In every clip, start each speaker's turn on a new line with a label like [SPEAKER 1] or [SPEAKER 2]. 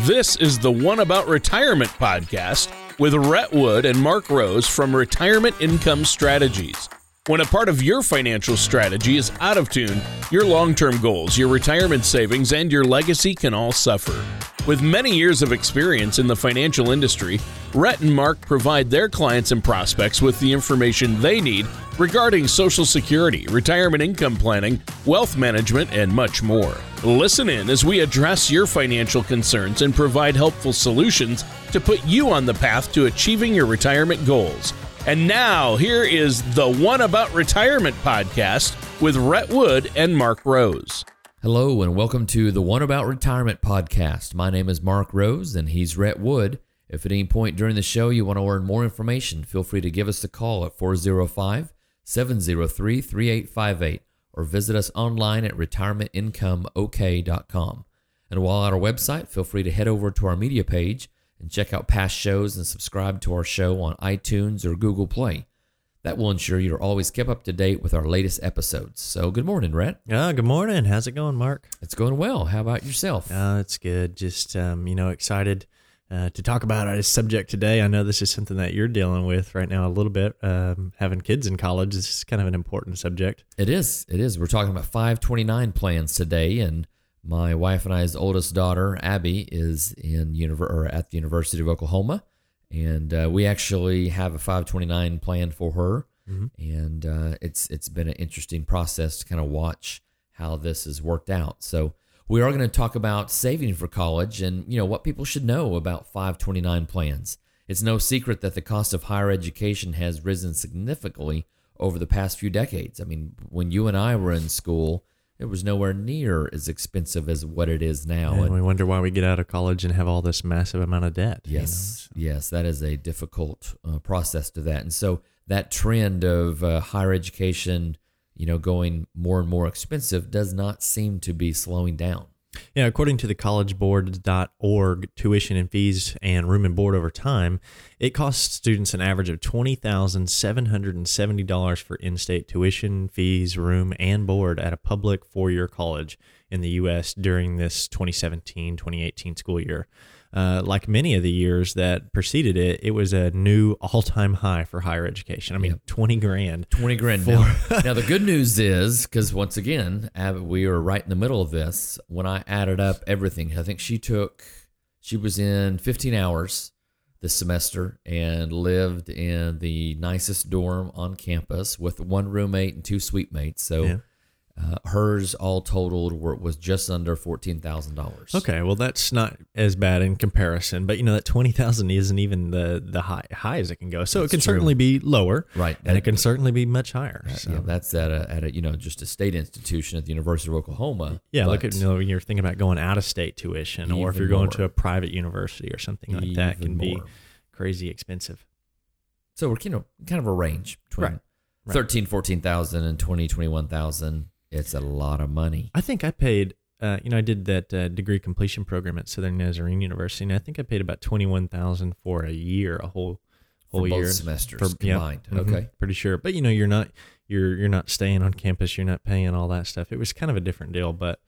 [SPEAKER 1] This is the One About Retirement podcast with Rhett Wood and Mark Rose from Retirement Income Strategies. When a part of your financial strategy is out of tune, your long term goals, your retirement savings, and your legacy can all suffer. With many years of experience in the financial industry, Rhett and Mark provide their clients and prospects with the information they need regarding Social Security, retirement income planning, wealth management, and much more. Listen in as we address your financial concerns and provide helpful solutions to put you on the path to achieving your retirement goals. And now, here is the One About Retirement podcast with Rhett Wood and Mark Rose.
[SPEAKER 2] Hello, and welcome to the One About Retirement podcast. My name is Mark Rose, and he's Rhett Wood. If at any point during the show you want to learn more information, feel free to give us a call at 405 703 3858 or visit us online at retirementincomeok.com. And while at our website, feel free to head over to our media page and check out past shows and subscribe to our show on iTunes or Google Play. That will ensure you're always kept up to date with our latest episodes. So, good morning, Rhett.
[SPEAKER 3] Uh, good morning. How's it going, Mark?
[SPEAKER 2] It's going well. How about yourself?
[SPEAKER 3] Uh, it's good. Just, um, you know, excited uh, to talk about our subject today. I know this is something that you're dealing with right now a little bit. Um, having kids in college is kind of an important subject.
[SPEAKER 2] It is. It is. We're talking about 529 plans today, and my wife and I's oldest daughter, Abby, is in univer- or at the University of Oklahoma, and uh, we actually have a 529 plan for her.
[SPEAKER 3] Mhm.
[SPEAKER 2] And uh, it's it's been an interesting process to kind of watch how this has worked out. So we are going to talk about saving for college and you know what people should know about 529 plans. It's no secret that the cost of higher education has risen significantly over the past few decades. I mean, when you and I were in school, it was nowhere near as expensive as what it is now.
[SPEAKER 3] and
[SPEAKER 2] And-
[SPEAKER 3] we wonder why we get out of college and have all this massive amount of debt. you know,
[SPEAKER 2] Yes,
[SPEAKER 3] so-
[SPEAKER 2] yes, that is a difficult uh, process to that, and so that trend of uh, higher education, you know, going more and more expensive, does not seem to be slowing down.
[SPEAKER 3] Yeah, according to the collegeboard.org, tuition and fees and room and board over time, it costs students an average of $20,770 for in state tuition, fees, room, and board at a public four year college in the U.S. during this 2017 2018 school year. Uh, like many of the years that preceded it, it was a new all time high for higher education. I mean, 20 grand.
[SPEAKER 2] Twenty grand. Now, now the good news is because once again, we are right in the middle of this. When I added up everything, I think she took, she was in fifteen hours this semester and lived in the nicest dorm on campus with one roommate and two suite mates. So
[SPEAKER 3] Yeah.
[SPEAKER 2] Uh, hers all totaled were, was just under fourteen thousand dollars.
[SPEAKER 3] Okay, well that's not as bad in comparison, but you know that twenty thousand isn't even the the high high as it can go. So
[SPEAKER 2] That's
[SPEAKER 3] it can
[SPEAKER 2] true.
[SPEAKER 3] certainly be lower,
[SPEAKER 2] Right.
[SPEAKER 3] And it can certainly be much higher.
[SPEAKER 2] Uh,
[SPEAKER 3] So.
[SPEAKER 2] yeah, that's at a, at a you know just a state institution at the University of Oklahoma.
[SPEAKER 3] Yeah, look at you know when you're thinking about going out of state tuition, or if you're going
[SPEAKER 2] more.
[SPEAKER 3] to a private university or something like that,
[SPEAKER 2] Even
[SPEAKER 3] can be crazy expensive.
[SPEAKER 2] So we're you know kind of a range between
[SPEAKER 3] Right, right.
[SPEAKER 2] 13, 14,000 and 20, 21,000. It's a lot of money.
[SPEAKER 3] I think I paid. Uh, you know, I did that uh, degree completion program at Southern Nazarene University, and I think I paid about twenty one thousand for a year, a whole
[SPEAKER 2] For
[SPEAKER 3] whole
[SPEAKER 2] both
[SPEAKER 3] year
[SPEAKER 2] semesters
[SPEAKER 3] yeah,
[SPEAKER 2] combined.
[SPEAKER 3] mhm,
[SPEAKER 2] Okay.
[SPEAKER 3] pretty sure. But you know, you're not you're you're not staying on campus. You're not paying all that stuff. It was kind of a different deal, but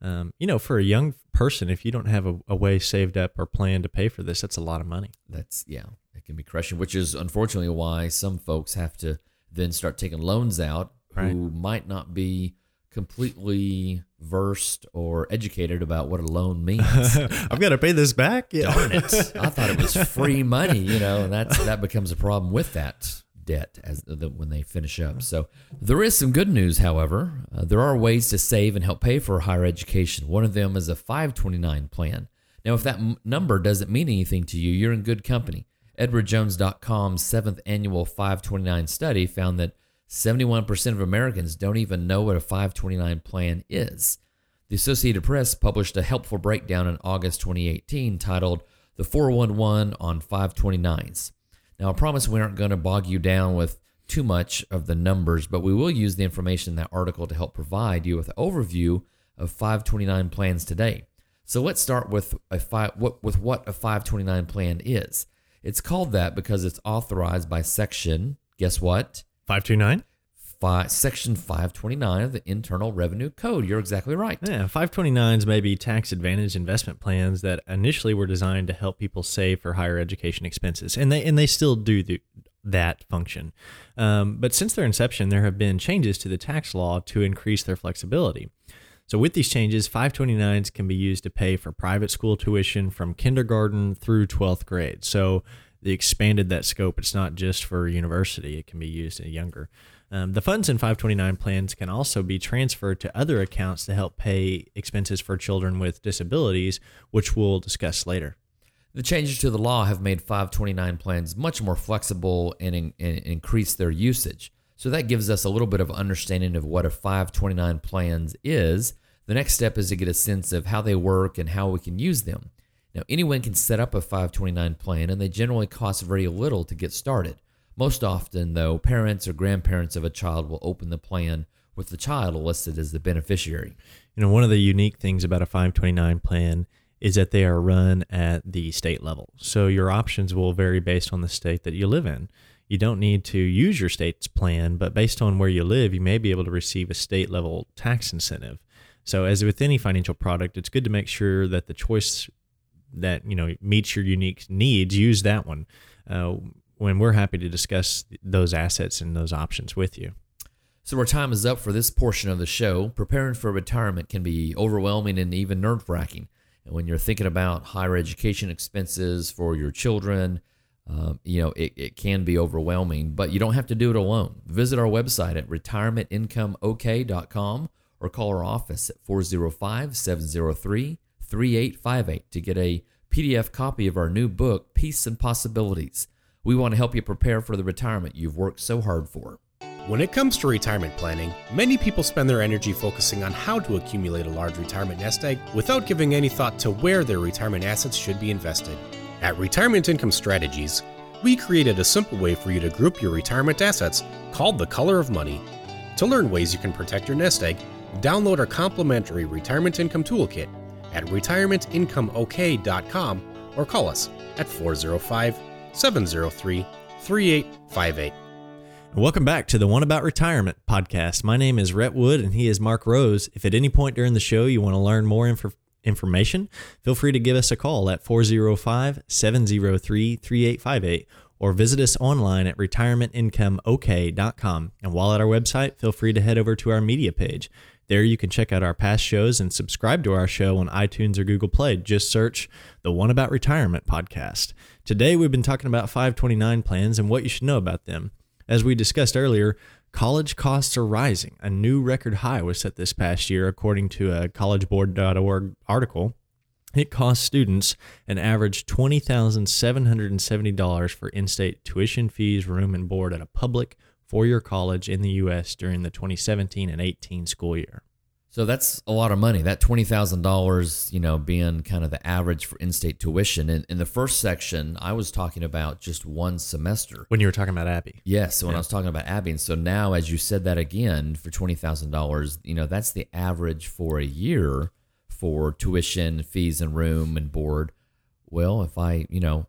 [SPEAKER 3] um, you know, for a young person, if you don't have a, a way saved up or plan to pay for this, that's a lot of money.
[SPEAKER 2] That's yeah, it can be crushing, which is unfortunately why some folks have to then start taking loans out
[SPEAKER 3] Right.
[SPEAKER 2] who might not be completely versed or educated about what a loan means.
[SPEAKER 3] I've got to pay this back. Yeah.
[SPEAKER 2] Darn it! I thought it was free money, you know, and that's that becomes a problem with that debt as the, when they finish up. So there is some good news, however. Uh, there are ways to save and help pay for higher education. One of them is a 529 plan. Now, if that m- number doesn't mean anything to you, you're in good company. EdwardJones.com's seventh annual 529 study found that 71% of Americans don't even know what a 529 plan is. The Associated Press published a helpful breakdown in August 2018 titled The 411 on 529s. Now, I promise we aren't going to bog you down with too much of the numbers, but we will use the information in that article to help provide you with an overview of 529 plans today. So let's start with a five, what, with what a 529 plan is. It's called that because it's authorized by section, guess what?
[SPEAKER 3] Five two nine.
[SPEAKER 2] fi- Section 529 of the Internal Revenue Code. You're exactly right.
[SPEAKER 3] Yeah, 529s may be tax advantage investment plans that initially were designed to help people save for higher education expenses, and they and they still do the, that function. Um, but since their inception, there have been changes to the tax law to increase their flexibility. So with these changes, 529s can be used to pay for private school tuition from kindergarten through 12th grade. So they expanded that scope. It's not just for university; it can be used in younger. Um, the funds in 529 plans can also be transferred to other accounts to help pay expenses for children with disabilities, which we'll discuss later.
[SPEAKER 2] The changes to the law have made 529 plans much more flexible and, in, and increase their usage. So that gives us a little bit of understanding of what a 529 plans is. The next step is to get a sense of how they work and how we can use them. Now, anyone can set up a 529 plan, and they generally cost very little to get started. Most often, though, parents or grandparents of a child will open the plan with the child listed as the beneficiary.
[SPEAKER 3] You know, one of the unique things about a 529 plan is that they are run at the state level. So your options will vary based on the state that you live in. You don't need to use your state's plan, but based on where you live, you may be able to receive a state level tax incentive. So as with any financial product, it's good to make sure that the choice that you know meets your unique needs, use that one. Uh, when we're happy to discuss those assets and those options with you.
[SPEAKER 2] So our time is up for this portion of the show. Preparing for retirement can be overwhelming and even nerve wracking. And when you're thinking about higher education expenses for your children, um, you know, it, it can be overwhelming, but you don't have to do it alone. Visit our website at retirementincomeok.com or call our office at 405 703 3858 to get a PDF copy of our new book, Peace and Possibilities. We want to help you prepare for the retirement you've worked so hard for.
[SPEAKER 4] When it comes to retirement planning, many people spend their energy focusing on how to accumulate a large retirement nest egg without giving any thought to where their retirement assets should be invested. At Retirement Income Strategies, we created a simple way for you to group your retirement assets called the Color of Money. To learn ways you can protect your nest egg, download our complimentary Retirement Income Toolkit at retirementincomeok.com or call us at 405 703 3858.
[SPEAKER 3] Welcome back to the One About Retirement podcast. My name is Rhett Wood and he is Mark Rose. If at any point during the show you want to learn more info- information, feel free to give us a call at 405 703 3858 or visit us online at retirementincomeok.com. And while at our website, feel free to head over to our media page. There you can check out our past shows and subscribe to our show on iTunes or Google Play. Just search the One About Retirement podcast. Today we've been talking about 529 plans and what you should know about them. As we discussed earlier, college costs are rising. A new record high was set this past year according to a collegeboard.org article. It costs students an average $20,770 for in state tuition fees, room, and board at a public four year college in the U.S. during the 2017 and 18 school year.
[SPEAKER 2] So that's a lot of money. That twenty thousand dollars, you know, being kind of the average for in-state tuition. In, in the first section, I was talking about just one semester.
[SPEAKER 3] When you were talking about Abby,
[SPEAKER 2] Yes, so when
[SPEAKER 3] Yeah.
[SPEAKER 2] I was talking about Abby, and so now as you said that again for twenty thousand dollars, you know, that's the average for a year for tuition, fees, and room and board. Well, if I, you know,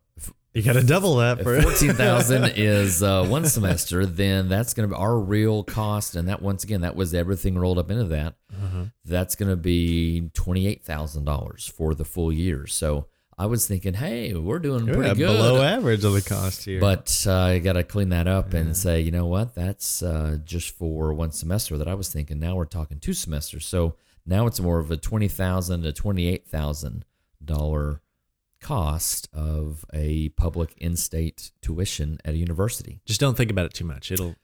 [SPEAKER 3] you got to double that for
[SPEAKER 2] fourteen thousand is uh, one semester, then that's going to be our real cost, and that once again, that was everything rolled up into that.
[SPEAKER 3] Uh-huh.
[SPEAKER 2] That's going to be twenty eight thousand dollars for the full year. So I was thinking, hey, we're doing
[SPEAKER 3] You're
[SPEAKER 2] pretty good.
[SPEAKER 3] below average of the cost here.
[SPEAKER 2] But uh, I got to clean that up and say, you know what? That's uh, just for one semester that I was thinking. Now we're talking two semesters. So now it's more of a twenty thousand to twenty eight thousand dollar cost of a public in-state tuition at a university.
[SPEAKER 3] just don't think about it too much. It'll,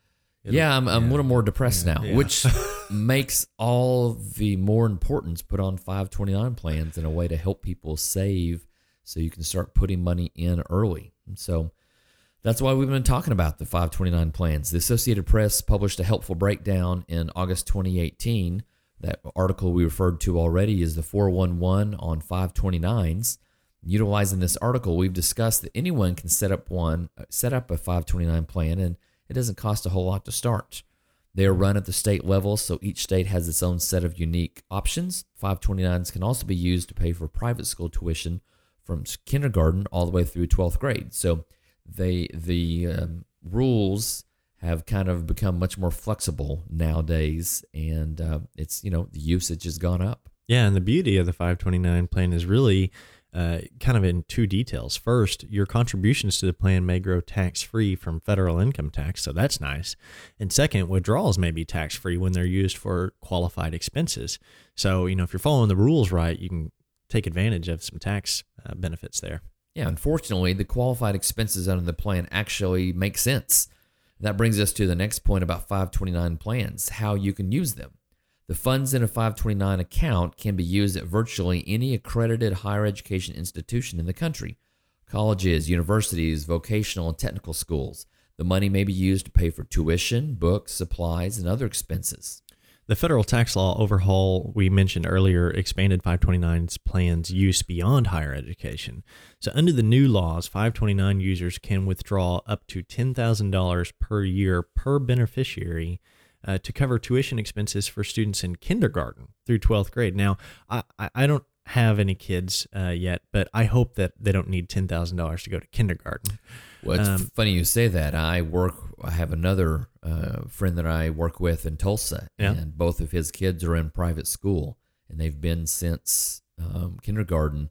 [SPEAKER 3] it'll
[SPEAKER 2] yeah, I'm, I'm a little more depressed now,
[SPEAKER 3] Yeah.
[SPEAKER 2] which makes all the more importance put on 529 plans in a way to help people save so you can start putting money in early. And so that's why we've been talking about the 529 plans. The Associated Press published a helpful breakdown in August 2018. That article we referred to already is the 411 on 529s. Utilizing this article, we've discussed that anyone can set up one, set up a 529 plan, and it doesn't cost a whole lot to start. They are run at the state level, so each state has its own set of unique options. 529s can also be used to pay for private school tuition from kindergarten all the way through 12th grade. So they the um, rules have kind of become much more flexible nowadays, and uh, it's you know the usage has gone up.
[SPEAKER 3] Yeah, and the beauty of the 529 plan is really uh, kind of in two details. First, your contributions to the plan may grow tax free from federal income tax, so that's nice. And second, withdrawals may be tax free when they're used for qualified expenses. So, you know, if you're following the rules right, you can take advantage of some tax uh, benefits there.
[SPEAKER 2] Yeah, unfortunately, the qualified expenses under the plan actually make sense. That brings us to the next point about 529 plans how you can use them. The funds in a 529 account can be used at virtually any accredited higher education institution in the country colleges, universities, vocational and technical schools. The money may be used to pay for tuition, books, supplies, and other expenses.
[SPEAKER 3] The federal tax law overhaul we mentioned earlier expanded 529's plans use beyond higher education. So, under the new laws, 529 users can withdraw up to $10,000 per year per beneficiary uh, to cover tuition expenses for students in kindergarten through 12th grade. Now, I, I don't have any kids uh, yet, but I hope that they don't need $10,000 to go to kindergarten.
[SPEAKER 2] Well, it's um, funny you say that. I work. I have another uh, friend that I work with in Tulsa, yeah. and both of his kids are in private school, and they've been since um, kindergarten.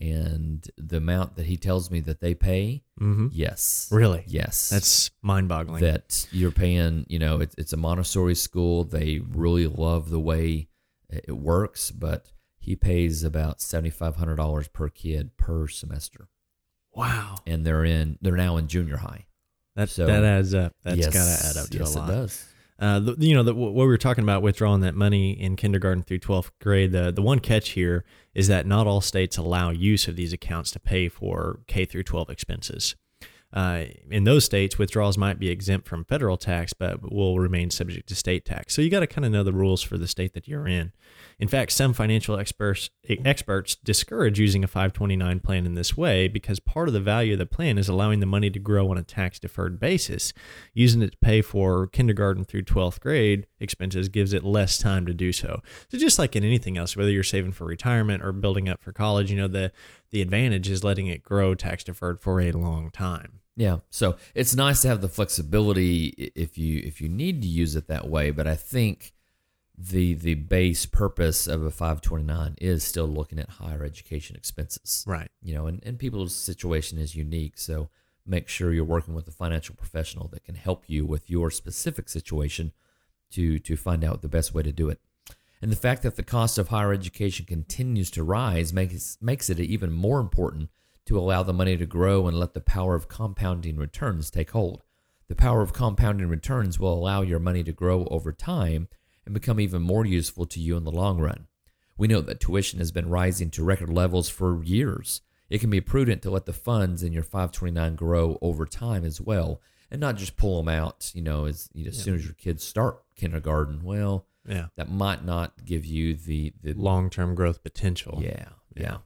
[SPEAKER 2] And the amount that he tells me that they pay,
[SPEAKER 3] mm-hmm.
[SPEAKER 2] yes,
[SPEAKER 3] really,
[SPEAKER 2] yes,
[SPEAKER 3] that's mind-boggling.
[SPEAKER 2] That you're paying. You know, it, it's a Montessori school. They really love the way it works, but he pays about seventy five hundred dollars per kid per semester.
[SPEAKER 3] Wow.
[SPEAKER 2] And they're in they're now in junior high.
[SPEAKER 3] That so, that adds up. That's yes, got to add up to
[SPEAKER 2] yes,
[SPEAKER 3] a lot.
[SPEAKER 2] It does.
[SPEAKER 3] Uh, the, you know, the, what we were talking about withdrawing that money in kindergarten through 12th grade, the, the one catch here is that not all states allow use of these accounts to pay for K through 12 expenses. Uh, in those states, withdrawals might be exempt from federal tax, but will remain subject to state tax. So you got to kind of know the rules for the state that you're in. In fact, some financial experts experts discourage using a 529 plan in this way because part of the value of the plan is allowing the money to grow on a tax deferred basis. Using it to pay for kindergarten through 12th grade expenses gives it less time to do so. So just like in anything else, whether you're saving for retirement or building up for college, you know the the advantage is letting it grow tax deferred for a long time.
[SPEAKER 2] Yeah. So it's nice to have the flexibility if you if you need to use it that way, but I think the the base purpose of a 529 is still looking at higher education expenses.
[SPEAKER 3] Right.
[SPEAKER 2] You know, and, and people's situation is unique. So make sure you're working with a financial professional that can help you with your specific situation to to find out the best way to do it. And the fact that the cost of higher education continues to rise makes makes it even more important to allow the money to grow and let the power of compounding returns take hold. The power of compounding returns will allow your money to grow over time and become even more useful to you in the long run. We know that tuition has been rising to record levels for years. It can be prudent to let the funds in your 529 grow over time as well and not just pull them out, you know, as, you know, as yeah. soon as your kids start kindergarten. Well,
[SPEAKER 3] yeah.
[SPEAKER 2] That might not give you the, the
[SPEAKER 3] long-term growth potential.
[SPEAKER 2] Yeah. Yeah.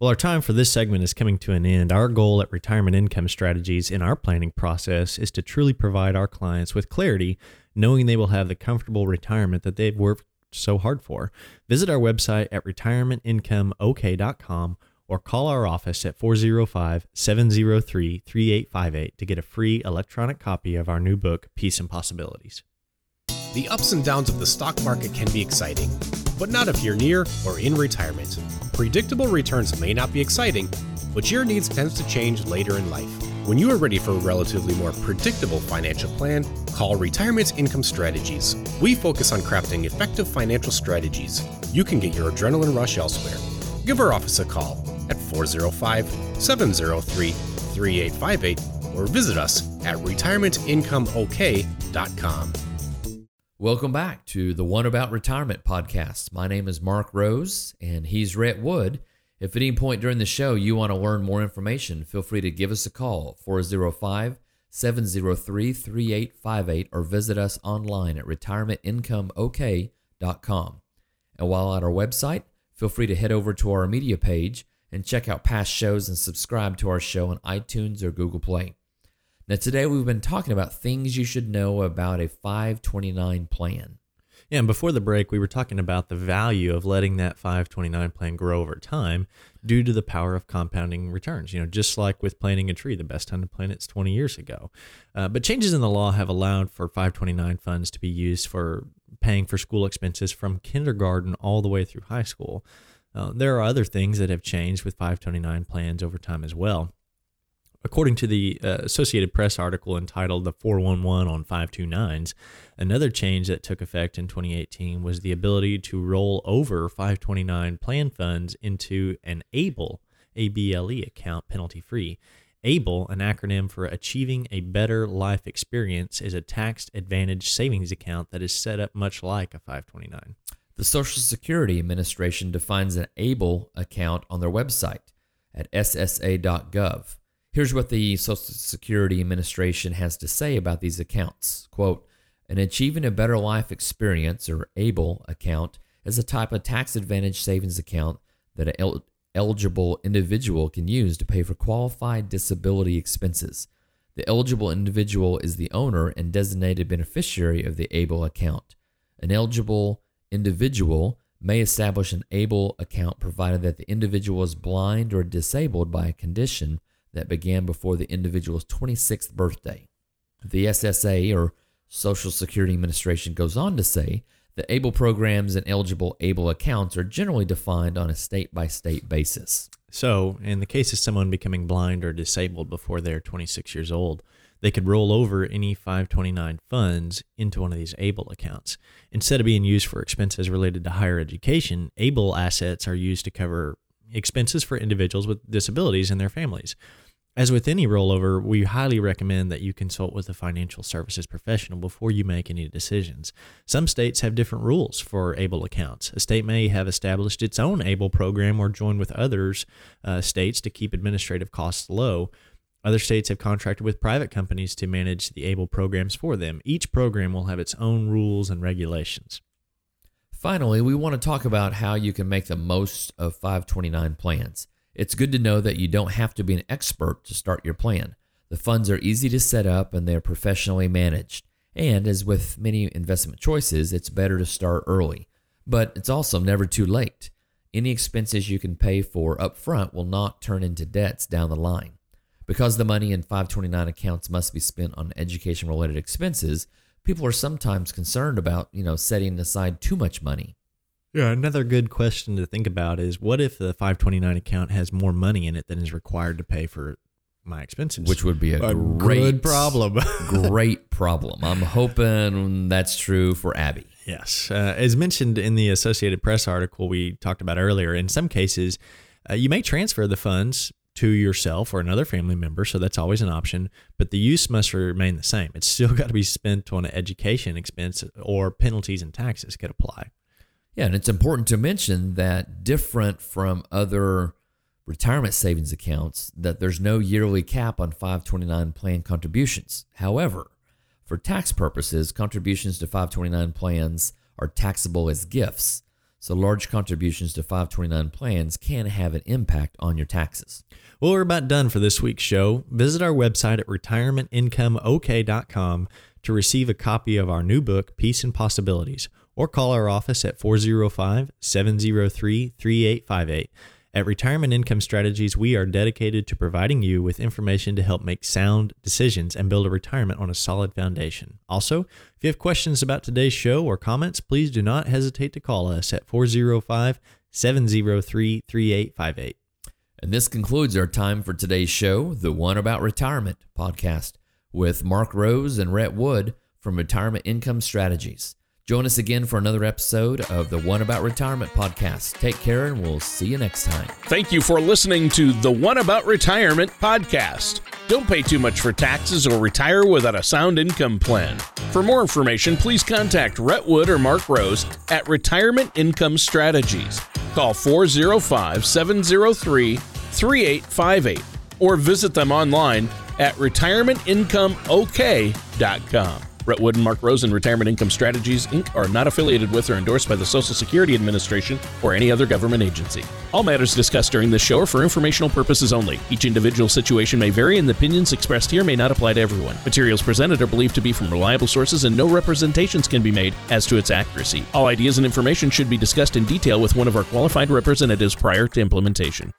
[SPEAKER 3] Well, our time for this segment is coming to an end. Our goal at Retirement Income Strategies in our planning process is to truly provide our clients with clarity knowing they will have the comfortable retirement that they've worked so hard for. Visit our website at retirementincomeok.com or call our office at 405 703 3858 to get a free electronic copy of our new book, Peace and Possibilities.
[SPEAKER 4] The ups and downs of the stock market can be exciting, but not if you're near or in retirement. Predictable returns may not be exciting, but your needs tends to change later in life. When you are ready for a relatively more predictable financial plan, call Retirement Income Strategies. We focus on crafting effective financial strategies. You can get your adrenaline rush elsewhere. Give our office a call at 405 703 3858 or visit us at retirementincomeok.com.
[SPEAKER 2] Welcome back to the One About Retirement podcast. My name is Mark Rose and he's Rhett Wood. If at any point during the show you want to learn more information, feel free to give us a call 405 703 3858 or visit us online at retirementincomeok.com. And while at our website, feel free to head over to our media page and check out past shows and subscribe to our show on iTunes or Google Play. Now, today we've been talking about things you should know about a 529 plan.
[SPEAKER 3] Yeah, and before the break, we were talking about the value of letting that 529 plan grow over time due to the power of compounding returns. You know, just like with planting a tree, the best time to plant it's 20 years ago. Uh, but changes in the law have allowed for 529 funds to be used for paying for school expenses from kindergarten all the way through high school. Uh, there are other things that have changed with 529 plans over time as well. According to the uh, Associated Press article entitled The 411 on 529s, another change that took effect in 2018 was the ability to roll over 529 plan funds into an ABLE, ABLE account penalty free. ABLE, an acronym for Achieving a Better Life Experience, is a tax advantage savings account that is set up much like a 529.
[SPEAKER 2] The Social Security Administration defines an ABLE account on their website at ssa.gov. Here's what the Social Security Administration has to say about these accounts. Quote, an Achieving a Better Life Experience, or ABLE account, is a type of tax advantage savings account that an el- eligible individual can use to pay for qualified disability expenses. The eligible individual is the owner and designated beneficiary of the ABLE account. An eligible individual may establish an ABLE account provided that the individual is blind or disabled by a condition that began before the individual's 26th birthday. The SSA, or Social Security Administration, goes on to say that ABLE programs and eligible ABLE accounts are generally defined on a state by state basis.
[SPEAKER 3] So, in the case of someone becoming blind or disabled before they're 26 years old, they could roll over any 529 funds into one of these ABLE accounts. Instead of being used for expenses related to higher education, ABLE assets are used to cover expenses for individuals with disabilities and their families. As with any rollover, we highly recommend that you consult with a financial services professional before you make any decisions. Some states have different rules for ABLE accounts. A state may have established its own ABLE program or joined with others uh, states to keep administrative costs low. Other states have contracted with private companies to manage the ABLE programs for them. Each program will have its own rules and regulations.
[SPEAKER 2] Finally, we want to talk about how you can make the most of 529 plans. It's good to know that you don't have to be an expert to start your plan. The funds are easy to set up and they're professionally managed. And as with many investment choices, it's better to start early. But it's also never too late. Any expenses you can pay for upfront will not turn into debts down the line. Because the money in 529 accounts must be spent on education related expenses, people are sometimes concerned about, you know, setting aside too much money.
[SPEAKER 3] Yeah, another good question to think about is what if the 529 account has more money in it than is required to pay for my expenses?
[SPEAKER 2] Which would be a,
[SPEAKER 3] a
[SPEAKER 2] great
[SPEAKER 3] problem.
[SPEAKER 2] great problem. I'm hoping that's true for Abby.
[SPEAKER 3] Yes. Uh, as mentioned in the Associated Press article we talked about earlier, in some cases, uh, you may transfer the funds to yourself or another family member, so that's always an option, but the use must remain the same. It's still got to be spent on education expense or penalties and taxes could apply.
[SPEAKER 2] Yeah, and it's important to mention that different from other retirement savings accounts, that there's no yearly cap on 529 plan contributions. However, for tax purposes, contributions to 529 plans are taxable as gifts. So large contributions to 529 plans can have an impact on your taxes.
[SPEAKER 3] Well, we're about done for this week's show. Visit our website at retirementincomeok.com to receive a copy of our new book, Peace and Possibilities, or call our office at 405 703 3858. At Retirement Income Strategies, we are dedicated to providing you with information to help make sound decisions and build a retirement on a solid foundation. Also, if you have questions about today's show or comments, please do not hesitate to call us at 405 703 3858.
[SPEAKER 2] And this concludes our time for today's show, the One About Retirement podcast, with Mark Rose and Rhett Wood from Retirement Income Strategies. Join us again for another episode of the One About Retirement podcast. Take care, and we'll see you next time.
[SPEAKER 1] Thank you for listening to the One About Retirement podcast. Don't pay too much for taxes or retire without a sound income plan. For more information, please contact Rhett Wood or Mark Rose at Retirement Income Strategies. Call 405 703 3858 or visit them online at retirementincomeok.com. Rhett Wood and Mark Rose and Retirement Income Strategies, Inc. are not affiliated with or endorsed by the Social Security Administration or any other government agency. All matters discussed during this show are for informational purposes only. Each individual situation may vary, and the opinions expressed here may not apply to everyone. Materials presented are believed to be from reliable sources, and no representations can be made as to its accuracy. All ideas and information should be discussed in detail with one of our qualified representatives prior to implementation.